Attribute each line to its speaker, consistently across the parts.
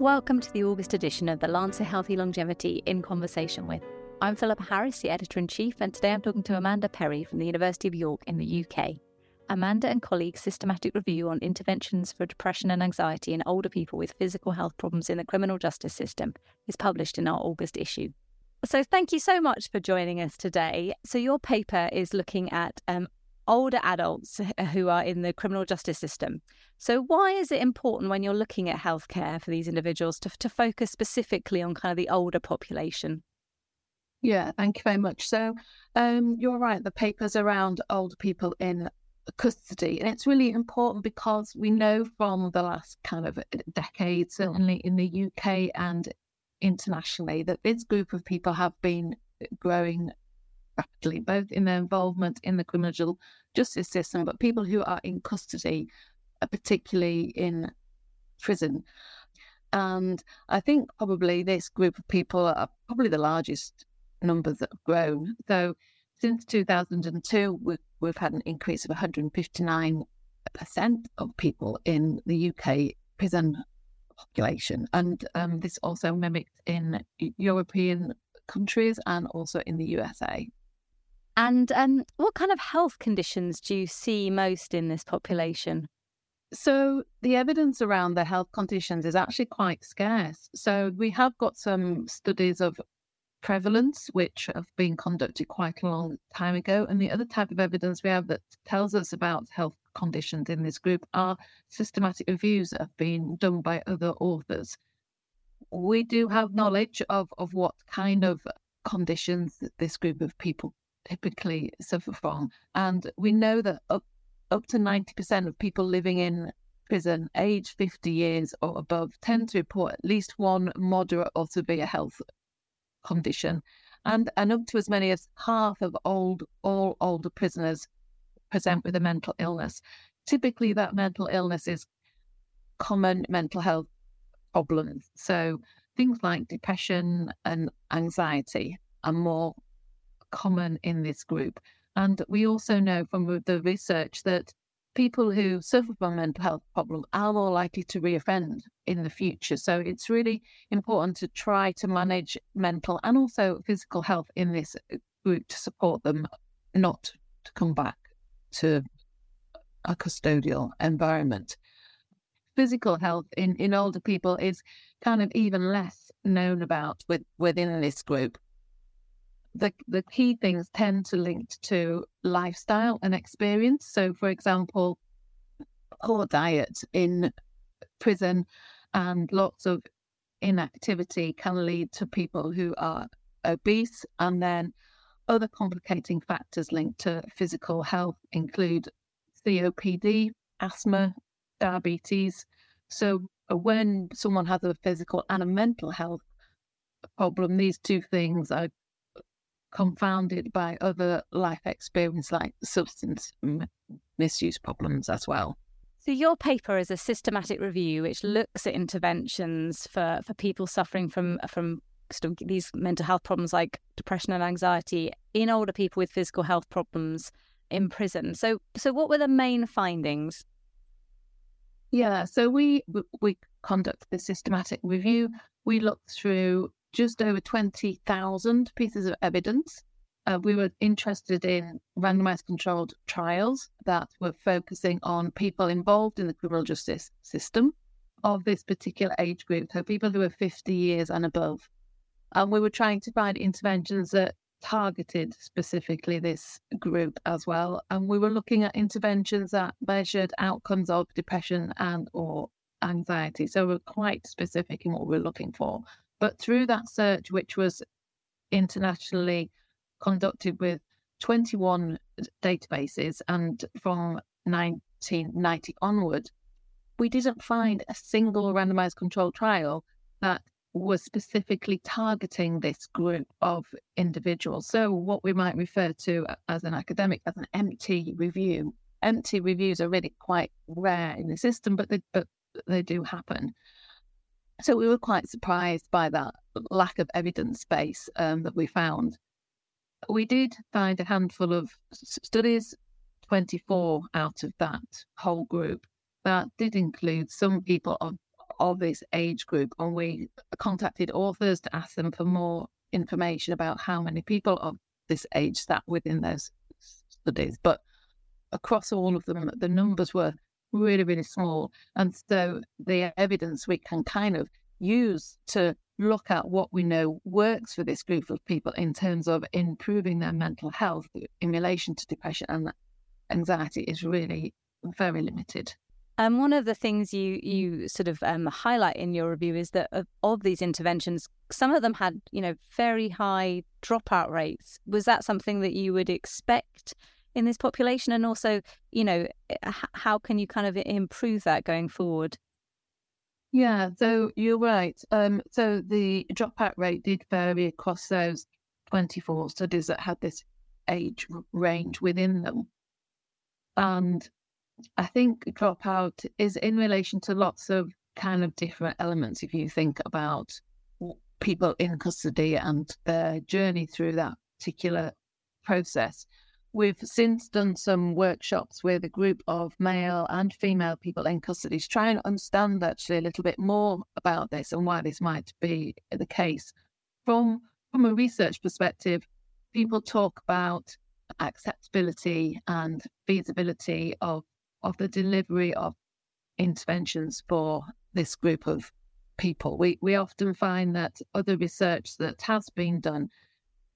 Speaker 1: Welcome to the August edition of the Lancet Healthy Longevity in Conversation with. I'm Philippa Harris, the editor in chief, and today I'm talking to Amanda Perry from the University of York in the UK. Amanda and colleagues' systematic review on interventions for depression and anxiety in older people with physical health problems in the criminal justice system is published in our August issue. So, thank you so much for joining us today. So, your paper is looking at um, older adults eh, who are in the criminal justice system. So, why is it important when you're looking at healthcare for these individuals to, to focus specifically on kind of the older population?
Speaker 2: Yeah, thank you very much. So, um, you're right, the paper's around older people in custody. And it's really important because we know from the last kind of eh, decade, certainly in the UK and internationally, that this group of people have been eh, growing rapidly, both in their involvement in the criminal justice system, but people who are in custody, uh, particularly in prison. And I think probably this group of people are probably the largest number that have grown. So since 2002, we've, we've had an increase of 159% of people in the UK prison population. And um, this also mimicked in European countries and also in the USA.
Speaker 1: And um, what kind of health conditions do you see most in this population?
Speaker 2: So, the evidence around the health conditions is actually quite scarce. So, we have got some studies of prevalence, which have been conducted quite a long time ago. And the other type of evidence we have that tells us about health conditions in this group are systematic reviews that have been done by other authors. We do have knowledge of, of what kind of conditions this group of people typically suffer from. And we know that up, up to 90% of people living in prison aged 50 years or above tend to report at least one moderate or severe health condition. And, and up to as many as half of old all older prisoners present with a mental illness. Typically, that mental illness is common mental health problems. So things like depression and anxiety are more common in this group. And we also know from the research that people who suffer from mental health problems are more likely to reoffend in the future. So it's really important to try to manage mental and also physical health in this uh, group to support them not to come back to a custodial environment. Physical health in, in older people is kind of even less known about with, within this group the, the key things tend to link to lifestyle and experience. So, for example, poor diet in prison and lots of inactivity can lead to people who are obese. And then other complicating factors linked to physical health include COPD, asthma, diabetes. So, uh, when someone has a physical and a mental health problem, these two things are confounded by other life experience like substance misuse problems as well.
Speaker 1: So your paper is a systematic review which looks at interventions for, for people suffering from from sort of these mental health problems like depression and anxiety in older people with physical health problems in prison. So so what were the main findings?
Speaker 2: Yeah, so we we conducted the systematic review. We looked through just over 20,000 pieces of evidence. Uh, we were interested in randomized controlled trials that were focusing on people involved in the criminal justice system of this particular age group, so people who are 50 years and above. And we were trying to find interventions that targeted specifically this group as well. And we were looking at interventions that measured outcomes of depression and or anxiety. So we're quite specific in what we're looking for. But through that search, which was internationally conducted with 21 databases and from 1990 onward, we didn't find a single randomized controlled trial that was specifically targeting this group of individuals. So, what we might refer to as an academic as an empty review. Empty reviews are really quite rare in the system, but they, but they do happen. So we were quite surprised by that lack of evidence base um, that we found. We did find a handful of studies, 24 out of that whole group, that did include some people of of this age group, and we contacted authors to ask them for more information about how many people of this age sat within those studies. But across all of them, the numbers were really, really small. And so the evidence we can kind of use to look at what we know works for this group of people in terms of improving their mental health in relation to depression and anxiety is really very limited.
Speaker 1: And um, one of the things you you sort of um, highlight in your review is that of, of, these interventions, some of them had you know very high dropout rates. Was that something that you would expect in this population? And also, you know, how can you kind of improve that going forward?
Speaker 2: Yeah, so you're right. Um, so the dropout rate did vary across those 24 studies that had this age range within them. And I think dropout is in relation to lots of kind of different elements. If you think about people in custody and their journey through that particular process, We've since done some workshops with a group of male and female people in custody to try and understand actually a little bit more about this and why this might be the case. From from a research perspective, people talk about acceptability and feasibility of of the delivery of interventions for this group of people. We we often find that other research that has been done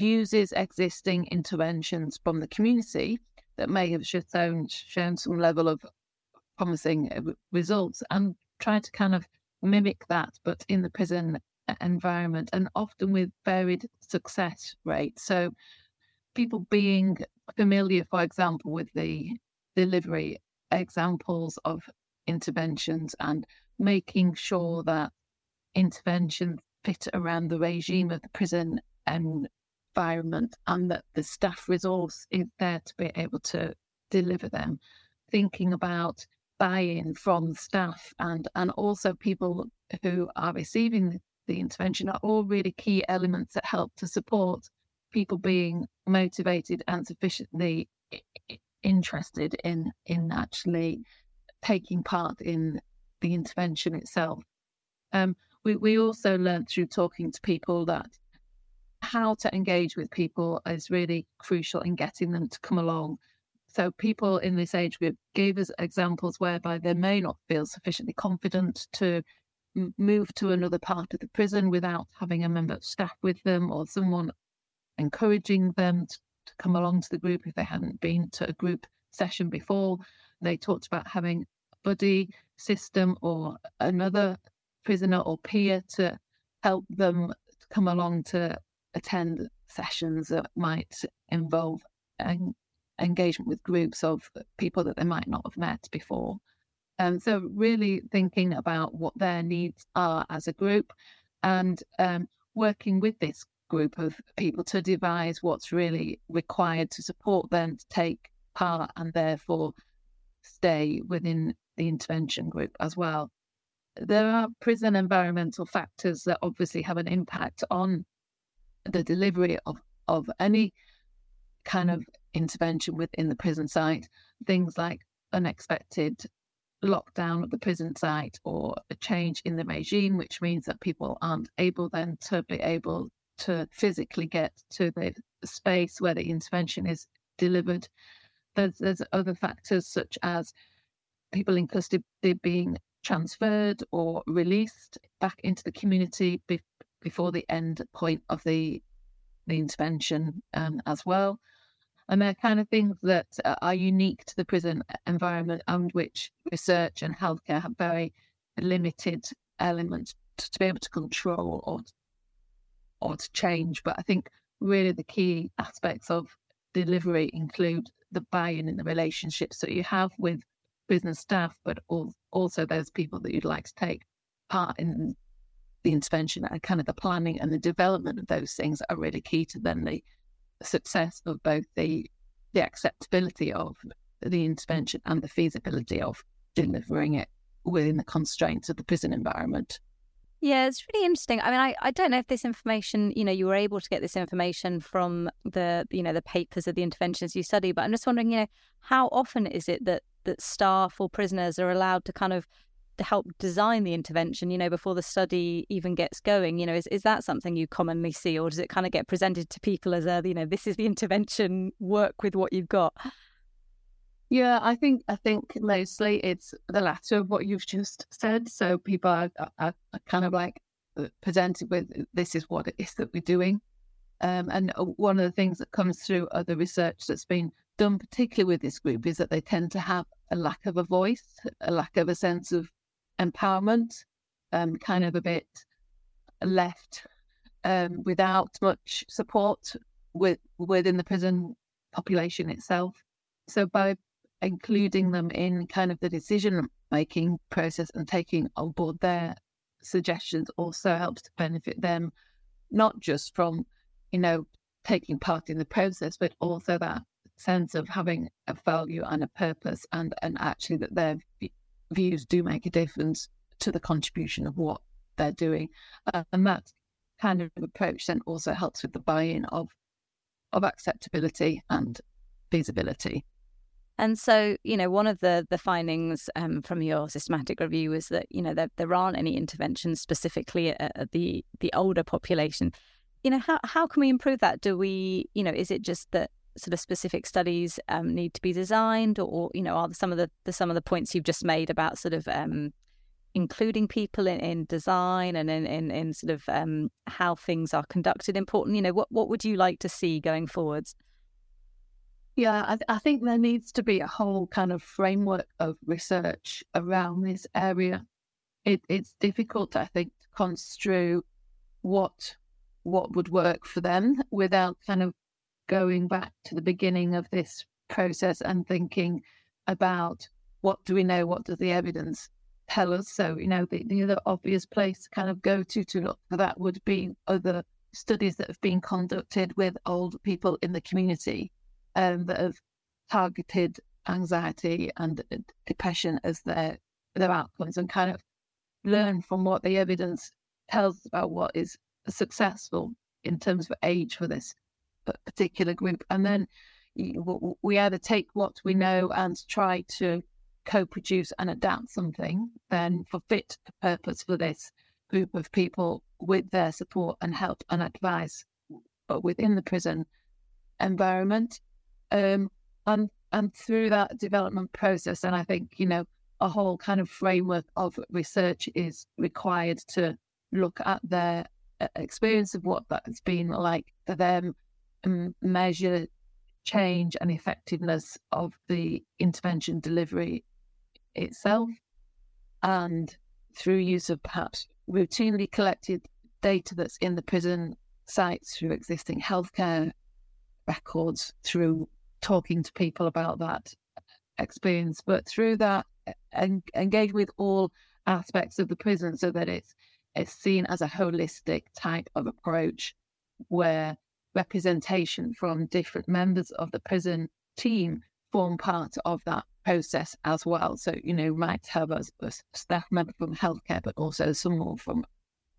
Speaker 2: uses existing interventions from the community that may have shown, shown some level of promising uh, results and try to kind of mimic that, but in the prison environment and often with varied success rates. So, people being familiar, for example, with the delivery examples of interventions and making sure that interventions fit around the regime of the prison and environment and that the staff resource is there to be able to deliver them. Thinking about buy-in from staff and and also people who are receiving the intervention are all really key elements that help to support people being motivated and sufficiently interested in in actually taking part in the intervention itself. Um, we, we also learned through talking to people that how to engage with people is really crucial in getting them to come along. So, people in this age group gave us examples whereby they may not feel sufficiently confident to move to another part of the prison without having a member of staff with them or someone encouraging them to, come along to the group if they hadn't been to a group session before. They talked about having a buddy system or another prisoner or peer to help them come along to attend sessions that might involve en- engagement with groups of people that they might not have met before. Um, so, really thinking about what their needs are as a group and um, working with this group of people to devise what's really required to support them to take part and therefore stay within the intervention group as well. There are prison environmental factors that obviously have an impact on the delivery of, of any kind of intervention within the prison site, things like unexpected lockdown of the prison site or a change in the regime, which means that people aren't able then to be able to physically get to the space where the intervention is delivered. There's, there's other factors such as people in custody being transferred or released back into the community before the end point of the the intervention um, as well. And they're kind of things that are unique to the prison environment and which research and healthcare have very limited elements to, to be able to control or or to change. But I think really the key aspects of delivery include the buy-in and the relationships that you have with business staff, but also those people that you'd like to take part in the intervention and kind of the planning and the development of those things are really key to then the success of both the the acceptability of the intervention and the feasibility of delivering it within the constraints of the prison environment.
Speaker 1: Yeah, it's really interesting. I mean, I, I don't know if this information, you know, you were able to get this information from the, you know, the papers of the interventions you study, but I'm just wondering, you know, how often is it that that staff or prisoners are allowed to kind of help design the intervention, you know, before the study even gets going? You know, is, is that something you commonly see, or does it kind of get presented to people as a, you know, this is the intervention, work with what you've got?
Speaker 2: Yeah, I think I think mostly it's the latter of what you've just said. So people are, are, are kind of like uh, presented with this is what it is that we're doing, um, and uh, one of the things that comes through other research that's been done, particularly with this group, is that they tend to have a lack of a voice, a lack of a sense of empowerment, um, kind of a bit left um, without much support with within the prison population itself. So by including them in kind of the decision making process and taking on board their suggestions also helps to benefit them, not just from, you know, taking part in the process, but also that sense of having a value and a purpose and, and actually that their views do make a difference to the contribution of what they're doing. Uh, and that kind of approach then also helps with the buy-in of of acceptability and feasibility.
Speaker 1: And so, you know, one of the the findings um, from your systematic review is that you know there, there aren't any interventions specifically at, at, the the older population. You know, how how can we improve that? Do we, you know, is it just that sort of specific studies um, need to be designed, or, you know, are some of the, the, some of the points you've just made about sort of um, including people in, in design and in, in, in sort of um, how things are conducted important? You know, what what would you like to see going forwards?
Speaker 2: Yeah, I, I, think there needs to be a whole kind of framework of research around this area. It, it's difficult, I think, to construe what what would work for them without kind of going back to the beginning of this process and thinking about what do we know, what does the evidence tell us. So, you know, the, the other obvious place to kind of go to to look for that would be other studies that have been conducted with older people in the community um, that have targeted anxiety and depression as their their outcomes and kind of learn from what the evidence tells about what is successful in terms of age for this particular group. And then we either take what we know and try to co-produce and adapt something then for fit purpose for this group of people with their support and help and advice but within the prison environment um, and and through that development process, and I think you know a whole kind of framework of research is required to look at their uh, experience of what that's been like for them, measure change and effectiveness of the intervention delivery itself, and through use of perhaps routinely collected data that's in the prison sites through existing healthcare records, through talking to people about that experience, but through that, en- engage with all aspects of the prison so that it's it's seen as a holistic type of approach where representation from different members of the prison team form part of that process as well. So, you know, might have a, a staff member from healthcare, but also someone from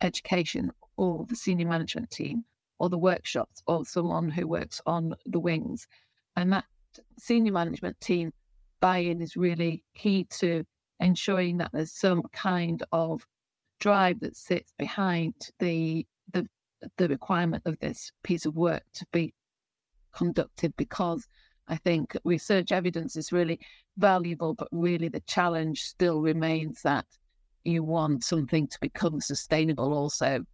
Speaker 2: education or the senior management team or the workshops or someone who works on the wings. And that senior management team buy in is really key to ensuring that there's some kind of drive that sits behind the the the requirement of this piece of work to be conducted because I think research evidence is really valuable, but really the challenge still remains that you want something to become sustainable also.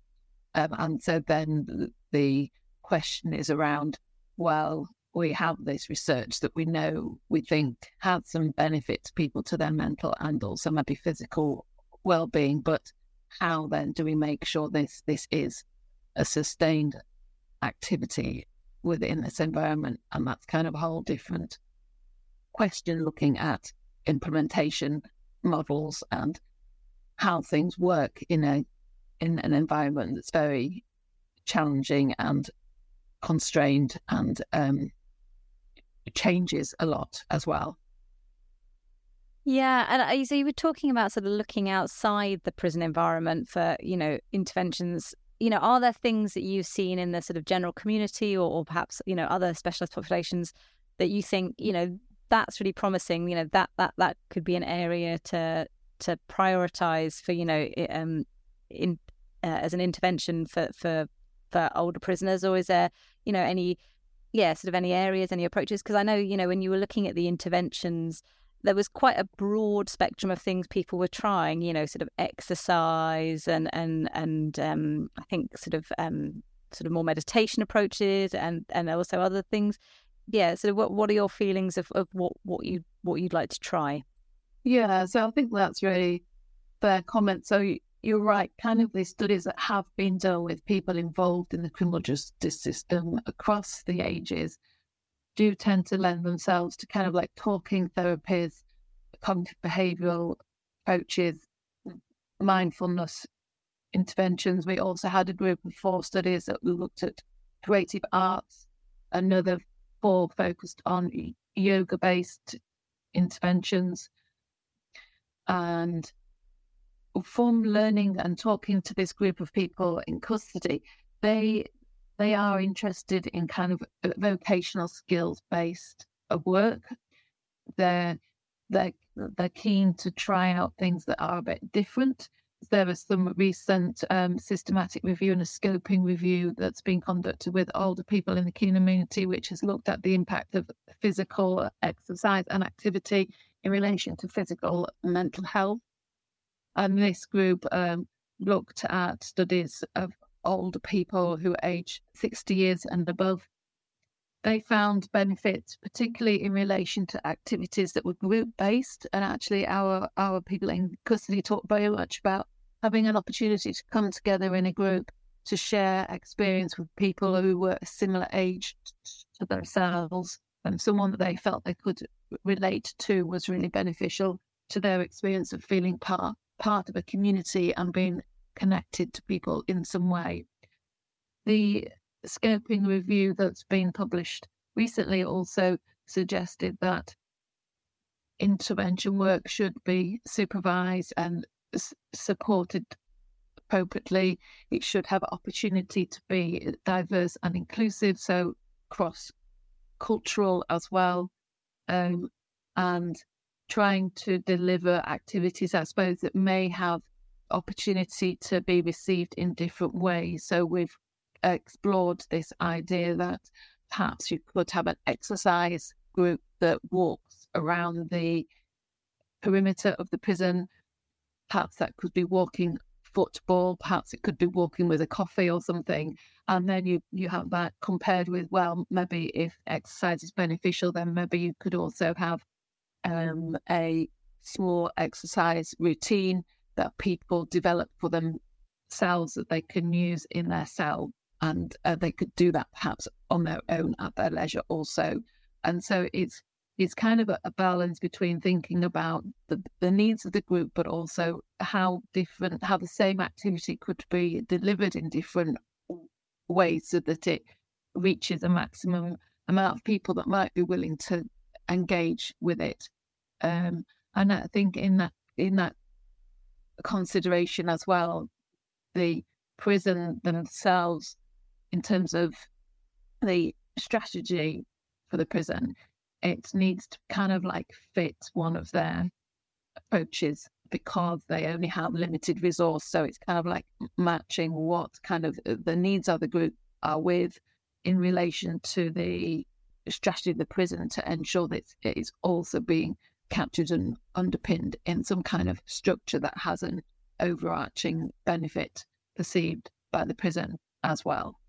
Speaker 2: Um, and so then the question is around, well, we have this research that we know we think has some benefit to people to their mental and also maybe physical well-being but how then do we make sure this this is a sustained activity within this environment and that's kind of a whole different question looking at implementation models and how things work in a in an environment that's very challenging and constrained and um, changes a lot as well.
Speaker 1: Yeah, and so you were talking about sort of looking outside the prison environment for you know interventions. You know, are there things that you've seen in the sort of general community, or, or perhaps you know other specialist populations that you think you know that's really promising? You know that that that could be an area to to prioritize for you know um in uh, as an intervention for for for older prisoners, or is there you know any yeah sort of any areas, any approaches? Because I know you know when you were looking at the interventions there was quite a broad spectrum of things people were trying, you know, sort of exercise and and and um, I think sort of um, sort of more meditation approaches and and also other things. Yeah, so what what are your feelings of, of what what you what you'd like to try?
Speaker 2: Yeah, so I think that's really fair comment. So you're right, kind of the studies that have been done with people involved in the criminal justice system across the ages do tend to lend themselves to kind of like talking therapies, cognitive behavioral approaches, mindfulness interventions. We also had a group of four studies that we looked at creative arts, another four focused on yoga based interventions. And from learning and talking to this group of people in custody, they they are interested in kind of uh, vocational skills based work. They're they're they're keen to try out things that are a bit different. There was some recent um, systematic review and a scoping review that's been conducted with older people in the community, which has looked at the impact of physical exercise and activity in relation to physical and mental health. And this group um, looked at studies of older people who are age 60 years and above. They found benefits, particularly in relation to activities that were group based. And actually, our, our people in custody talk very much about having an opportunity to come together in a group to share experience with people who were a similar age to themselves and someone that they felt they could relate to was really beneficial to their experience of feeling part part of a community and being connected to people in some way. The scoping review that's been published recently also suggested that intervention work should be supervised and s- supported appropriately. It should have opportunity to be diverse and inclusive, so cross cultural as well, um, and trying to deliver activities, I suppose, that may have opportunity to be received in different ways. So we've explored this idea that perhaps you could have an exercise group that walks around the perimeter of the prison. Perhaps that could be walking football, perhaps it could be walking with a coffee or something. And then you, you have that compared with, well, maybe if exercise is beneficial, then maybe you could also have um, a small exercise routine that people develop for themselves that they can use in their cell. And uh, they could do that perhaps on their own at their leisure also. And so it's it's kind of a, a balance between thinking about the, the needs of the group, but also how different, how the same activity could be delivered in different ways so that it reaches a maximum amount of people that might be willing to engage with it. Um, and I think in that in that consideration as well, the prison themselves, in terms of the strategy for the prison, it needs to kind of like fit one of their approaches because they only have limited resource. So it's kind of like matching what kind of uh, the needs of the group are with in relation to the strategy of the prison to ensure that it is also being captured and underpinned in some kind of structure that has an overarching benefit perceived by the prison as well.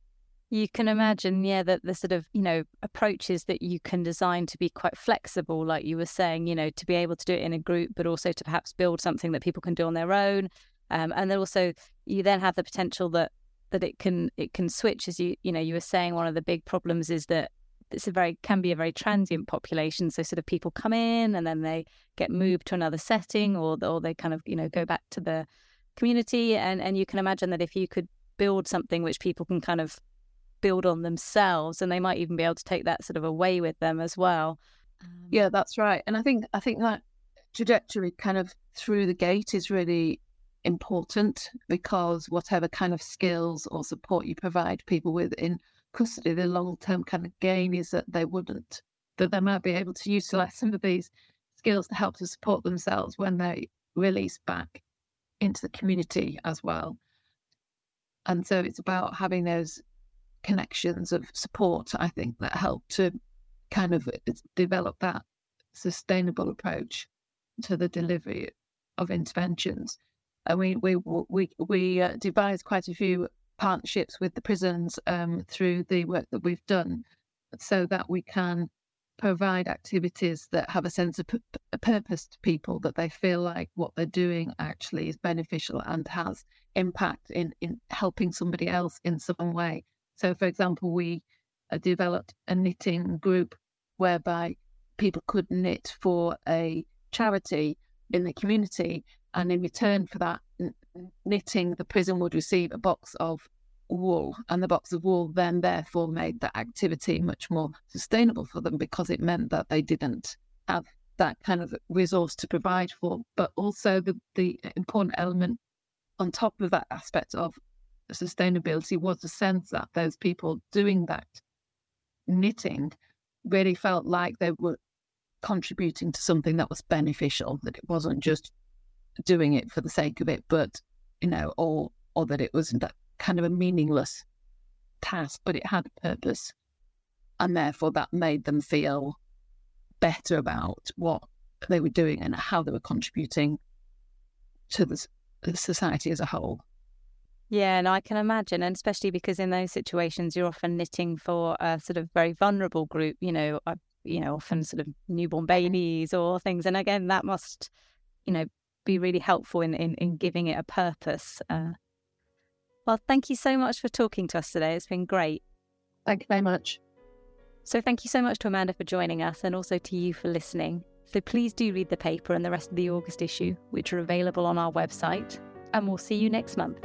Speaker 1: You can imagine, yeah, that the sort of, you know, approaches that you can design to be quite flexible, like you were saying, you know, to be able to do it in a group, but also to perhaps build something that people can do on their own. Um, and then also you then have the potential that that it can it can switch as you you know you were saying one of the big problems is that it's a very can be a very transient population. So sort of people come in and then they get moved to another setting, or or they kind of you know go back to the community. And and you can imagine that if you could build something which people can kind of build on themselves, and they might even be able to take that sort of away with them as well.
Speaker 2: Um, yeah, that's right. And I think I think that trajectory kind of through the gate is really important because whatever kind of skills or support you provide people with in custody, the long term kind of gain is that they wouldn't, that they might be able to utilize some of these skills to help to support themselves when they released back into the community as well. And so it's about having those connections of support, I think, that help to kind of develop that sustainable approach to the delivery of interventions. And we we we we uh, devised quite a few partnerships with the prisons um, through the work that we've done, so that we can provide activities that have a sense of p- purpose to people that they feel like what they're doing actually is beneficial and has impact in in helping somebody else in some way. So, for example, we uh, developed a knitting group whereby people could knit for a charity in the community, and in return for that knitting, the prison would receive a box of wool, and the box of wool then therefore made that activity much more sustainable for them because it meant that they didn't have that kind of resource to provide for. But also the the important element on top of that aspect of sustainability was the sense that those people doing that knitting really felt like they were contributing to something that was beneficial, that it wasn't just doing it for the sake of it, but you know, or or that it was that kind of a meaningless task, but it had a purpose. And therefore that made them feel better about what they were doing and how they were contributing to the, the society as a whole.
Speaker 1: Yeah, and I can imagine, and especially because in those situations you're often knitting for a sort of very vulnerable group, you know, uh, you know, often sort of newborn babies or things. And again, that must, you know, be really helpful in in, in giving it a purpose. Uh, well, thank you so much for talking to us today. It's been great.
Speaker 2: Thank you very much.
Speaker 1: So, thank you so much to Amanda for joining us and also to you for listening. So, please do read the paper and the rest of the August issue, which are available on our website. And we'll see you next month.